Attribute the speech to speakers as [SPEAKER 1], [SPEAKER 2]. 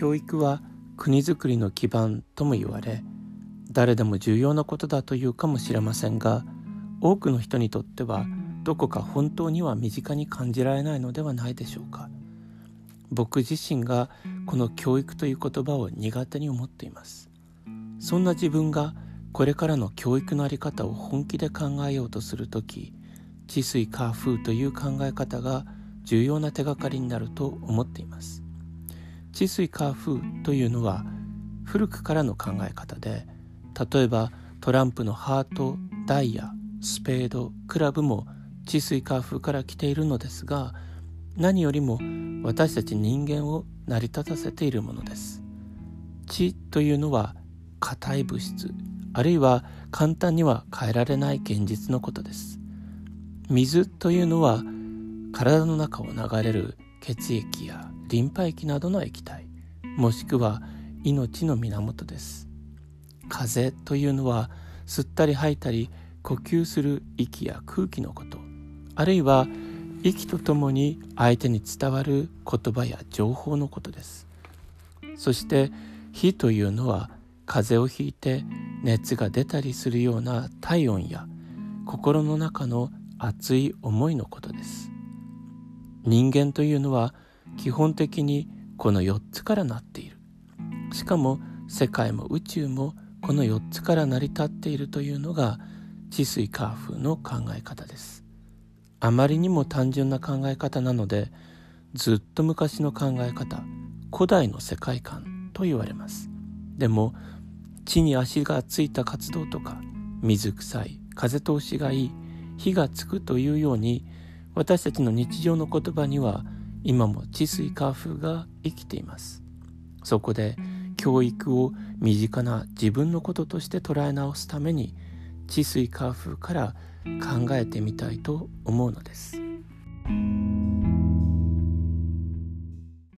[SPEAKER 1] 教育は国づくりの基盤とも言われ誰でも重要なことだというかもしれませんが多くの人にとってはどこか本当には身近に感じられないのではないでしょうか。僕自身がこの教育という言葉を苦手に思っています。そんな自分がこれからの教育の在り方を本気で考えようとする時治水化風という考え方が重要な手がかりになると思っています。治水化風というのは古くからの考え方で例えばトランプのハートダイヤスペードクラブも治水化風から来ているのですが何よりも私たち人間を成り立たせているものです。知というのは硬い物質あるいは簡単には変えられない現実のことです。水というのは体の中を流れる血液やリンパ液などの液体もしくは命の源です。風というのは吸ったり吐いたり呼吸する息や空気のことあるいは息とともに相手に伝わる言葉や情報のことです。そして火というのは風邪をひいて熱が出たりするような体温や心の中の熱い思いのことです。人間というのは基本的にこの4つからなっている。しかも世界も宇宙もこの4つから成り立っているというのが治水化風の考え方です。あまりにも単純な考え方なのでずっと昔の考え方古代の世界観と言われます。でも地に足がついた活動とか水臭い風通しがいい火がつくというように私たちの日常の言葉には今も治水化風が生きていますそこで教育を身近な自分のこととして捉え直すために治水化風から考えてみたいと思うのです。